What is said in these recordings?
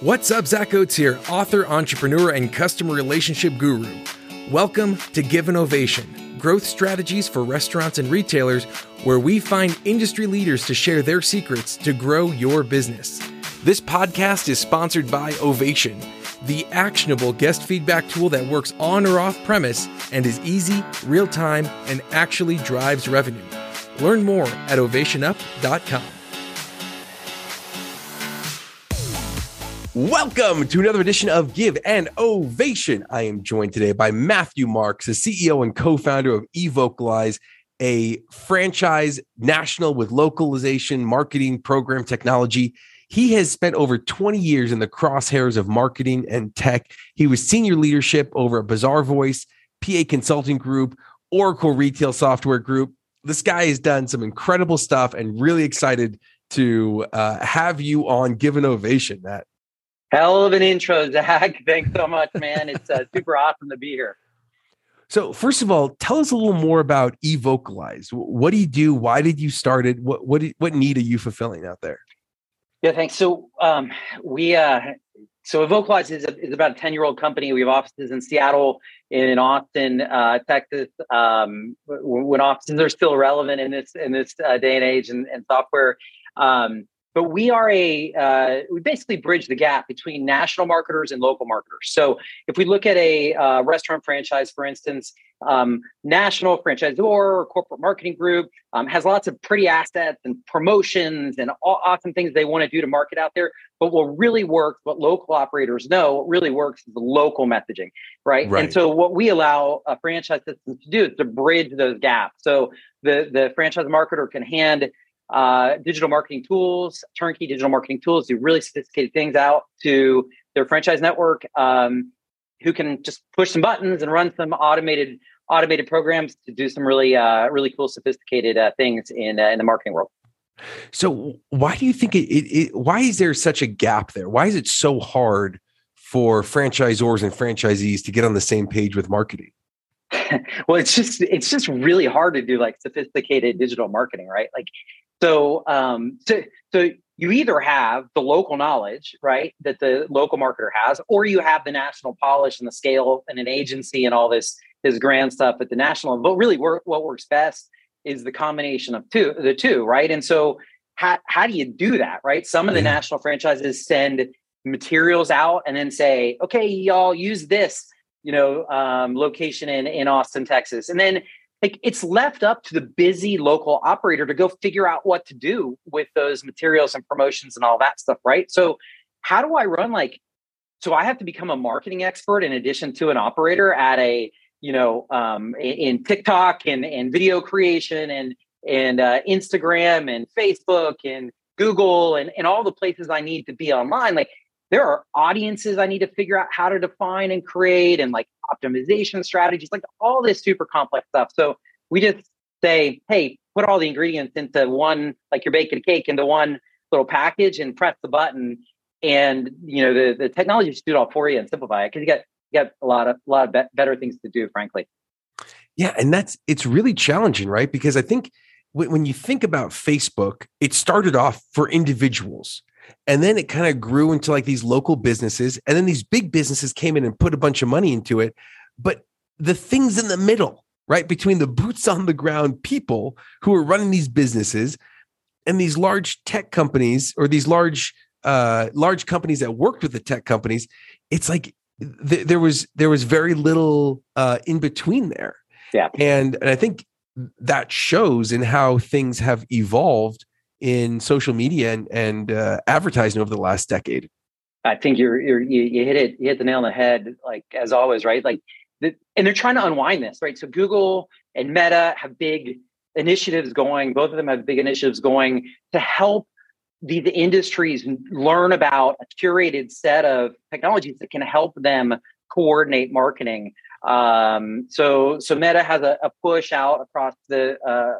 What's up, Zach Oates here, author, entrepreneur, and customer relationship guru. Welcome to Give an Ovation, growth strategies for restaurants and retailers, where we find industry leaders to share their secrets to grow your business. This podcast is sponsored by Ovation, the actionable guest feedback tool that works on or off premise and is easy, real time, and actually drives revenue. Learn more at ovationup.com. Welcome to another edition of Give an Ovation. I am joined today by Matthew Marks, the CEO and co founder of eVocalize, a franchise national with localization marketing program technology. He has spent over 20 years in the crosshairs of marketing and tech. He was senior leadership over at voice PA Consulting Group, Oracle Retail Software Group. This guy has done some incredible stuff and really excited to uh, have you on Give an Ovation, Matt. Hell of an intro, Zach. Thanks so much, man. It's uh, super awesome to be here. So, first of all, tell us a little more about eVocalize. What do you do? Why did you start it? What what what need are you fulfilling out there? Yeah, thanks. So, um, we uh, so eVocalize is, a, is about a ten year old company. We have offices in Seattle, in Austin, uh, Texas. Um, when offices are still relevant in this in this uh, day and age and, and software. Um, but we are a uh, we basically bridge the gap between national marketers and local marketers. So if we look at a uh, restaurant franchise for instance um, national franchisor or corporate marketing group um, has lots of pretty assets and promotions and awesome things they want to do to market out there but what really works what local operators know what really works is the local messaging right, right. and so what we allow a franchise system to do is to bridge those gaps. So the the franchise marketer can hand uh, digital marketing tools, turnkey digital marketing tools, do really sophisticated things out to their franchise network, um, who can just push some buttons and run some automated automated programs to do some really uh, really cool, sophisticated uh, things in uh, in the marketing world. So, why do you think it, it, it? Why is there such a gap there? Why is it so hard for franchisors and franchisees to get on the same page with marketing? well, it's just it's just really hard to do like sophisticated digital marketing, right? Like so, um, so, so you either have the local knowledge, right, that the local marketer has, or you have the national polish and the scale and an agency and all this this grand stuff at the national. But really, what works best is the combination of two, the two, right? And so, how how do you do that, right? Some of the yeah. national franchises send materials out and then say, okay, y'all use this, you know, um, location in in Austin, Texas, and then like it's left up to the busy local operator to go figure out what to do with those materials and promotions and all that stuff right? So how do i run like so i have to become a marketing expert in addition to an operator at a you know um, in tiktok and, and video creation and and uh, instagram and facebook and google and, and all the places i need to be online like there are audiences I need to figure out how to define and create and like optimization strategies, like all this super complex stuff. So we just say, hey, put all the ingredients into one, like you're baking a cake into one little package and press the button. And you know, the, the technology should do it all for you and simplify it because you got you got a lot of a lot of be- better things to do, frankly. Yeah, and that's it's really challenging, right? Because I think when you think about Facebook, it started off for individuals and then it kind of grew into like these local businesses. And then these big businesses came in and put a bunch of money into it. But the things in the middle, right, between the boots on the ground people who are running these businesses and these large tech companies or these large uh, large companies that worked with the tech companies, it's like th- there was there was very little uh, in between there. Yeah, and and I think that shows in how things have evolved in social media and, and uh, advertising over the last decade. I think you're, you're you, you hit it you hit the nail on the head like as always right? Like the, and they're trying to unwind this right? So Google and Meta have big initiatives going both of them have big initiatives going to help the industries learn about a curated set of technologies that can help them coordinate marketing. Um, so so Meta has a, a push out across the uh,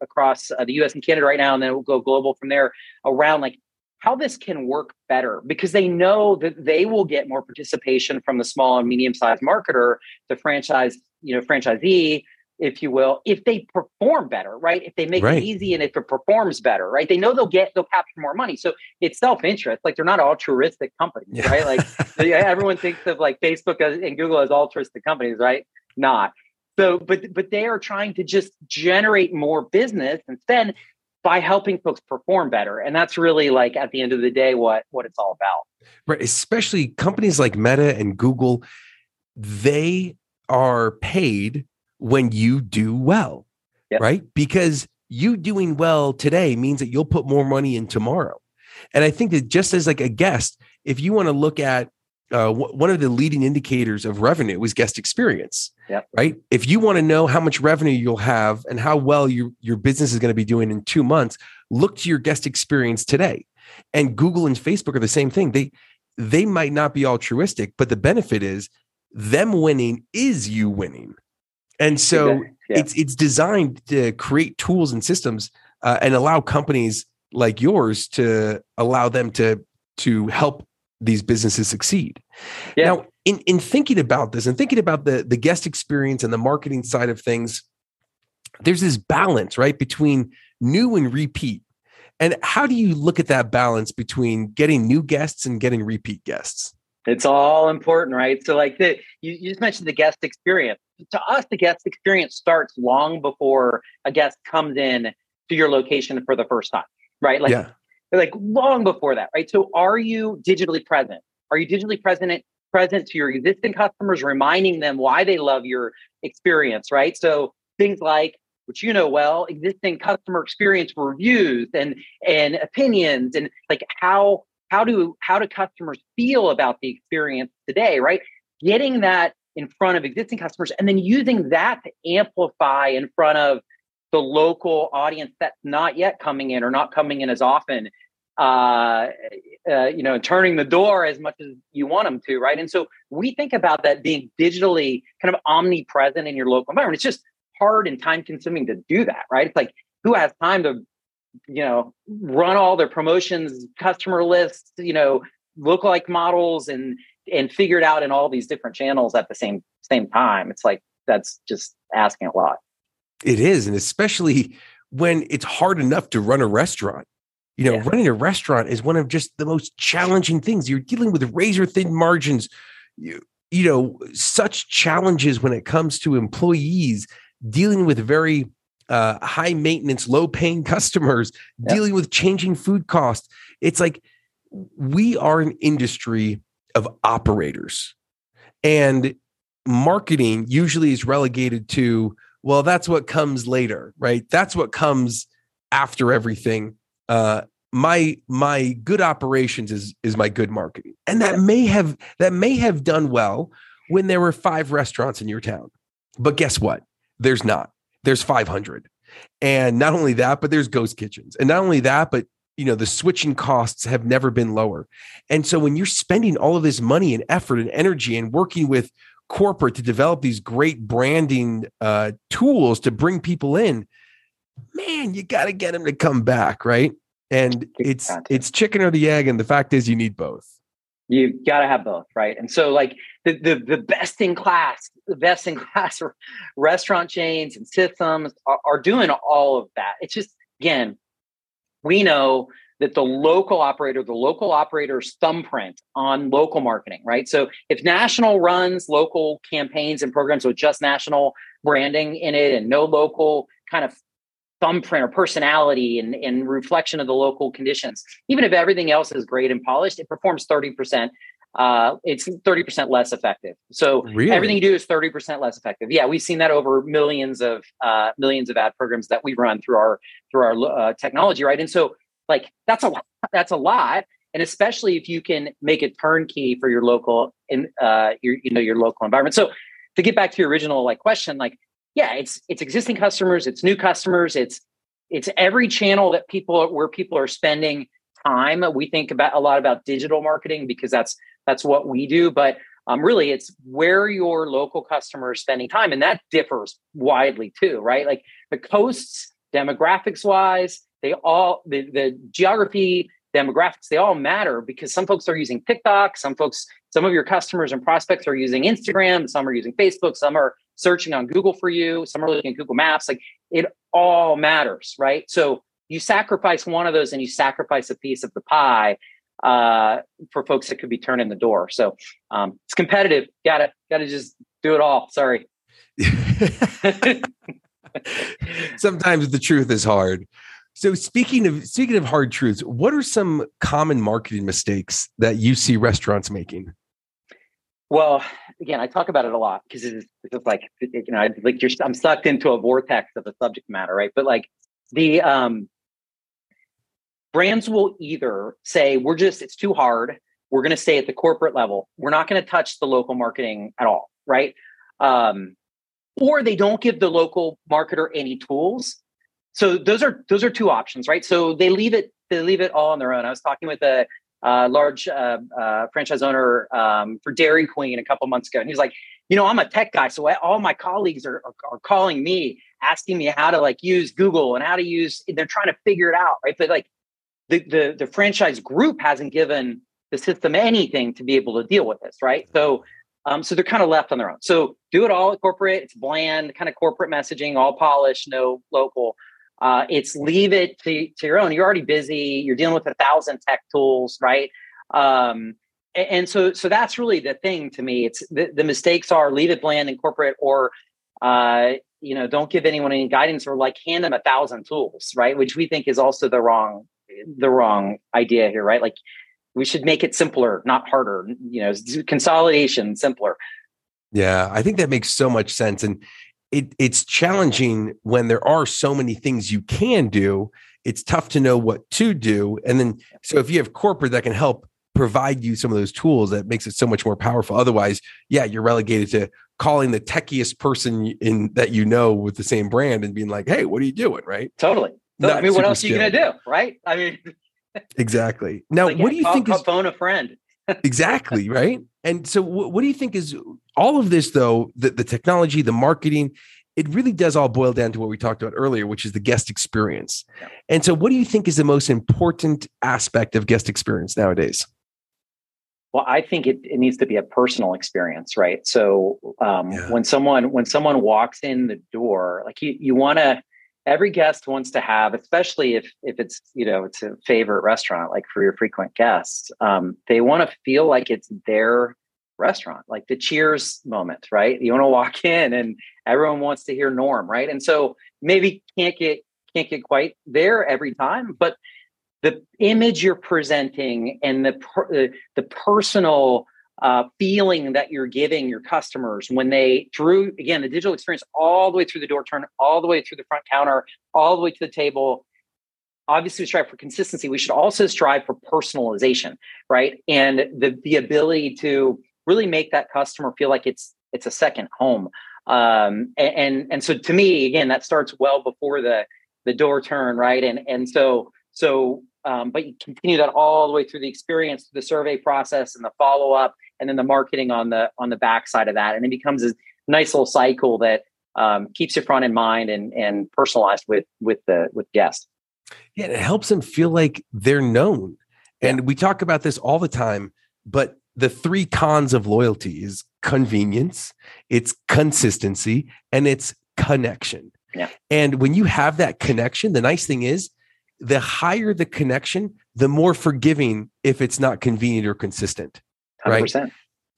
across uh, the US and Canada right now, and then we'll go global from there around like how this can work better because they know that they will get more participation from the small and medium sized marketer, the franchise, you know, franchisee, if you will, if they perform better, right? If they make Right. it easy and if it performs better, right? They know they'll get they'll capture more money. So it's self-interest. Like they're not altruistic companies, Yeah. right? Like everyone thinks of like Facebook as, and Google as altruistic companies, right? Not. So, but but they are trying to just generate more business and instead by helping folks perform better, and that's really like at the end of the day what what it's all about. right especially companies like meta and google they are paid when you do well Yep. right because you doing well today means that you'll put more money in tomorrow and i think that just as like a guest if you want to look at uh, wh- one of the leading indicators of revenue is guest experience Yep. right if you want to know how much revenue you'll have and how well your, your business is going to be doing in two months look to your guest experience today and google and facebook are the same thing they they might not be altruistic but the benefit is them winning is you winning and so Exactly. Yeah. it's it's designed to create tools and systems uh, and allow companies like yours to allow them to to help these businesses succeed Yeah. now in in thinking about this and thinking about the the guest experience and the marketing side of things there's this balance right between new and repeat and how do you look at that balance between getting new guests and getting repeat guests It's all important, right? So, like the you, you just mentioned the guest experience. To us, the guest experience starts long before a guest comes in to your location for the first time, right? Like, yeah like long before that, right? So, are you digitally present? Are you digitally present present to your existing customers, reminding them why they love your experience, right? So, things like which you know well, existing customer experience reviews and and opinions, and like how how do how do customers feel about the experience today right getting that in front of existing customers and then using that to amplify in front of the local audience that's not yet coming in or not coming in as often uh, uh, you know turning the door as much as you want them to right? And so we think about that being digitally kind of omnipresent in your local environment. It's just hard and time consuming to do that right? It's like who has time to you know run all their promotions customer lists you know look like models and and figure it out in all these different channels at the same same time? It's like that's just asking a lot It is, and especially when it's hard enough to run a restaurant. You know, Yeah. running a restaurant is one of just the most challenging things. You're dealing with razor thin margins. You, you know, such challenges when it comes to employees dealing with very uh, high maintenance, low paying customers, Yeah. dealing with changing food costs. It's like we are an industry of operators, and marketing usually is relegated to well that's what comes later right? That's what comes after everything. Uh my my good operations is is my good marketing. And that may have that may have done well when there were five restaurants in your town. But guess what? There's not. There's 500 and not only that but there's ghost kitchens. And not only that but you know the switching costs have never been lower. And so when you're spending all of this money and effort and energy and working with corporate to develop these great branding uh, tools to bring people in, man, you got to get them to come back, right? And it's it's chicken or the egg, and the fact is, you need both. You've got to have both, right? And so, like the the, the best in class, the best in class restaurant chains and systems are, are doing all of that. It's just again, we know that the local operator, the local operator's thumbprint on local marketing, right? So if national runs local campaigns and programs with just national branding in it and no local kind of thumbprint or personality and, and reflection of the local conditions, even if everything else is great and polished, it performs 30%. Uh, it's 30% less effective. So Really? everything you do is 30% less effective. Yeah, we've seen that over millions of uh, millions of ad programs that we run through our through our uh, technology, right? And so like that's a that's a lot. And especially if you can make it turnkey for your local in uh your you know your local environment. So to get back to your original like question like yeah it's it's existing customers it's new customers it's it's every channel that people where people are spending time. We think about a lot about digital marketing because that's that's what we do. But um, really it's where your local customers spending time and that differs widely too right? Like the coasts demographics wise they all the, the geography demographics they all matter because some folks are using tiktok some folks some of your customers and prospects are using instagram some are using facebook some are searching on Google for you. Some are looking at Google Maps. Like it all matters, right? So you sacrifice one of those and you sacrifice a piece of the pie uh, for folks that could be turning the door. So um, it's competitive. Got to got to just do it all. Sorry. Sometimes the truth is hard. So speaking of speaking of hard truths, what are some common marketing mistakes that you see restaurants making? Well, again, I talk about it a lot because it's, it's like you know, like you're I'm sucked into a vortex of the subject matter, right? But like the um brands will either say we're just it's too hard we're going to stay at the corporate level we're not going to touch the local marketing at all right um, or they don't give the local marketer any tools so those are those are two options right so they leave it they leave it all on their own i was talking with a, a large uh, uh, franchise owner um, for dairy queen a couple months ago and he's like you know i'm a tech guy so all my colleagues are, are, are calling me asking me how to like use google and how to use they're trying to figure it out right but like the, the, the franchise group hasn't given the system anything to be able to deal with this, right? So, um, so they're kind of left on their own. So do it all at corporate. It's bland, kind of corporate messaging, all polished, no local. Uh, it's leave it to, to your own. You're already busy. You're dealing with a thousand tech tools, right? Um, and, so, so that's really the thing to me. It's the, the mistakes are leave it bland and corporate, or uh, you know, don't give anyone any guidance, or like hand them a thousand tools, right? Which we think is also the wrong the wrong idea here, right? Like we should make it simpler, not harder. You know, consolidation, simpler. Yeah, I think that makes so much sense, and it it's challenging when there are so many things you can do. It's tough to know what to do, and then so if you have corporate that can help provide you some of those tools, that makes it so much more powerful. Otherwise, yeah, you're relegated to calling the techiest person in that you know with the same brand and being like, "Hey, what are you doing?" Right? Totally. I mean, what else are you going to do, right? I mean, exactly. Now, like, what do you call, think call, is phone a friend? Exactly right. And so, what, what do you think is all of this, though? The, the technology, the marketing, it really does all boil down to what we talked about earlier, which is the guest experience. Yeah. And so, what do you think is the most important aspect of guest experience nowadays? Well, I think it, it needs to be a personal experience, right? So um, yeah. when someone when someone walks in the door, like you you want to every guest wants to have, especially if if it's you know it's a favorite restaurant, like for your frequent guests, um, they want to feel like it's their restaurant, like the Cheers moment, right? You want to walk in and everyone wants to hear Norm, right? And so maybe can't get can't get quite there every time, but the image you're presenting and the per, the personal uh, feeling that you're giving your customers when they through again the digital experience all the way through the door turn all the way through the front counter all the way to the table obviously we strive for consistency. We should also strive for personalization right? And the the ability to really make that customer feel like it's it's a second home. Um, and, and so to me again that starts well before the the door turn right? And and so so um, but you continue that all the way through the experience the survey process and the follow-up and then the marketing on the on the back side of that and it becomes a nice little cycle that um, keeps you front in mind and and personalized with with the with guests yeah it helps them feel like they're known and yeah. we talk about this all the time but the three cons of loyalty is convenience it's consistency and it's connection yeah. and when you have that connection the nice thing is the higher the connection, the more forgiving if it's not convenient or consistent. 100%. Right.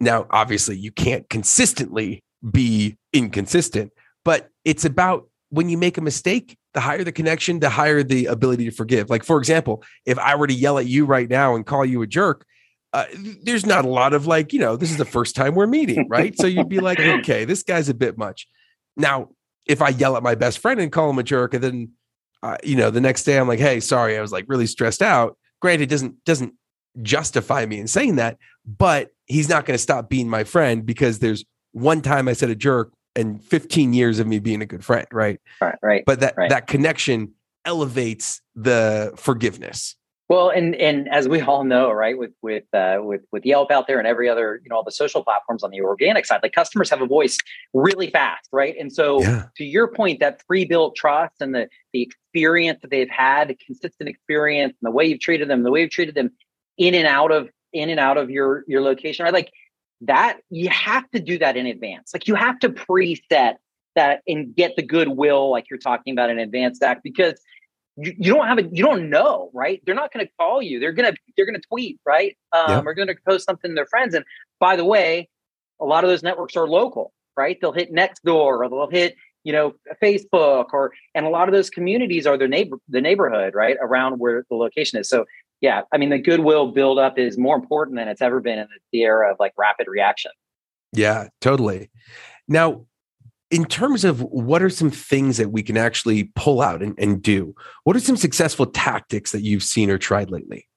Now, obviously, you can't consistently be inconsistent, but it's about when you make a mistake, the higher the connection, the higher the ability to forgive. Like, for example, if I were to yell at you right now and call you a jerk, uh, there's not a lot of like, you know, this is the first time we're meeting, right? so you'd be like, okay, this guy's a bit much. Now, if I yell at my best friend and call him a jerk, and then uh, you know, the next day I'm like, hey, sorry, I was like really stressed out. Granted, doesn't doesn't justify me in saying that, but he's not going to stop being my friend because there's one time I said a jerk and 15 years of me being a good friend, right? Right, right. But that right. that connection elevates the forgiveness. Well, and and as we all know, right, with with uh, with with Yelp out there and every other, you know, all the social platforms on the organic side, like customers have a voice really fast, right? And so, yeah. to your point, that pre-built trust and the the experience that they've had, consistent experience, and the way you've treated them, the way you've treated them in and out of in and out of your your location, right? Like that you have to do that in advance. Like you have to preset that and get the goodwill, like you're talking about in advance, Zach, because you, you don't have a you don't know, right? They're not going to call you. They're gonna they're gonna tweet, right? Um. Or going to post something to their friends. And by the way, a lot of those networks are local, right? They'll hit Nextdoor or they'll hit you know Facebook or and a lot of those communities are their neighbor the neighborhood, right, around where the location is. So yeah, I mean the goodwill buildup is more important than it's ever been in the era of like rapid reaction. Yeah, totally. Now, in terms of what are some things that we can actually pull out and, and do, what are some successful tactics that you've seen or tried lately?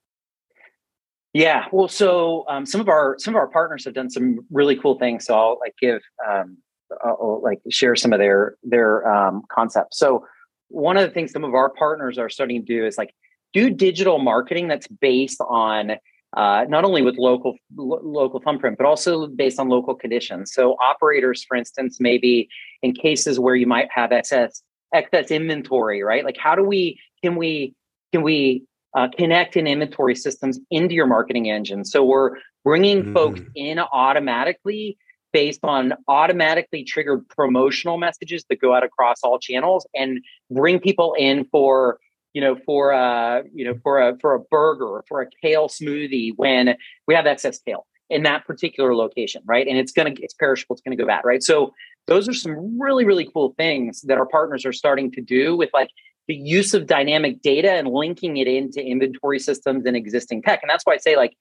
Yeah, well, so um, some of our some of our partners have done some really cool things. So I'll like give um, I'll, like share some of their their um, concepts. So one of the things some of our partners are starting to do is like do digital marketing that's based on uh, not only with local lo- local thumbprint, but also based on local conditions. So operators, for instance, maybe in cases where you might have excess excess inventory, right? Like how do we can we can we uh, connect in inventory systems into your marketing engine? So we're bringing mm. folks in automatically based on automatically triggered promotional messages that go out across all channels and bring people in for you know, for a, you know, for a for a burger or for a kale smoothie when we have excess kale in that particular location, right? And it's gonna it's perishable, it's gonna go bad, right? So those are some really, really cool things that our partners are starting to do with like the use of dynamic data and linking it into inventory systems and existing tech. And that's why I say like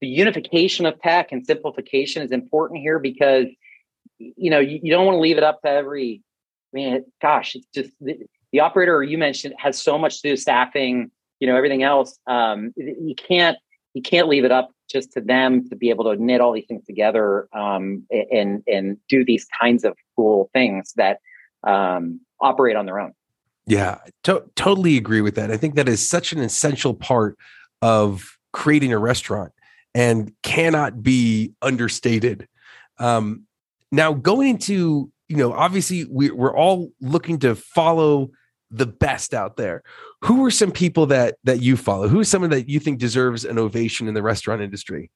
the unification of tech and simplification is important here because you know you, you don't want to leave it up to every man gosh, it's just the operator you mentioned has so much to do staffing, you know, everything else. Um, you can't you can't leave it up just to them to be able to knit all these things together um, and and do these kinds of cool things that um, operate on their own. Yeah, to- totally agree with that. I think that is such an essential part of creating a restaurant and cannot be understated. Um, now, going into you know, obviously we, we're all looking to follow the best out there. Who are some people that that you follow? Who is someone that you think deserves an ovation in the restaurant industry?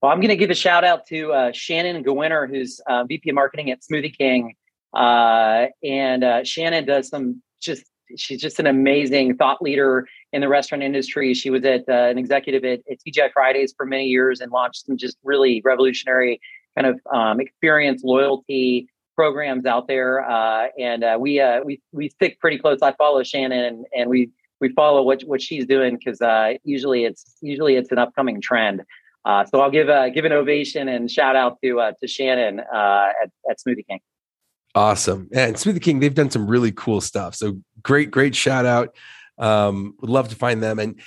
Well, I'm going to give a shout out to uh, Shannon Gewinner, who's uh, VP of Marketing at Smoothie King, uh, and uh, Shannon does some just she's just an amazing thought leader in the restaurant industry. She was at uh, an executive at, at TGI Fridays for many years and launched some just really revolutionary kind of um, experience loyalty programs out there, uh, and uh, we uh, we we stick pretty close. I follow Shannon, and, and we we follow what what she's doing because uh, usually it's usually it's an upcoming trend. Uh, so I'll give a give an ovation and shout out to uh, to Shannon at, at Smoothie King. Awesome, and Smoothie King they've done some really cool stuff. So great, great shout out. Um, would love to find them. And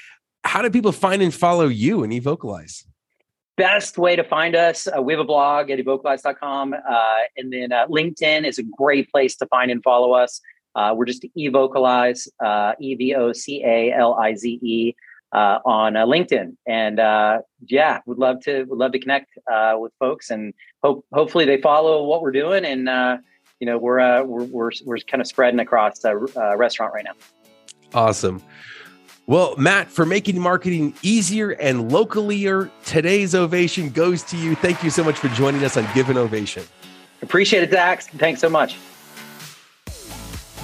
how do people find and follow you and evocalize? Best way to find us, uh, we have a blog at evocalize.com. Uh, and then uh, LinkedIn is a great place to find and follow us. Uh, we're just evocalize, uh, E V O C A L I Z E uh, on LinkedIn. And yeah, would love to would love to connect with folks and hope hopefully they follow what we're doing. And you know, we're we're we're, we're kind of spreading across the restaurant right now. Awesome. Well, Matt, for making marketing easier and localier, today's ovation goes to you. Thank you so much for joining us on Give an Ovation. Appreciate it, Zach. Thanks so much.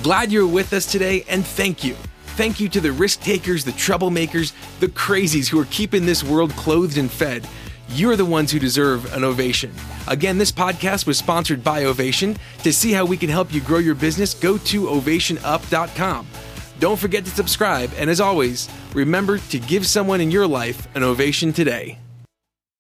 Glad you're with us today, and thank you. Thank you to the risk takers, the troublemakers, the crazies who are keeping this world clothed and fed. You're the ones who deserve an ovation. Again, this podcast was sponsored by Ovation. To see how we can help you grow your business, go to ovationup.com. Don't forget to subscribe, and as always, remember to give someone in your life an ovation today.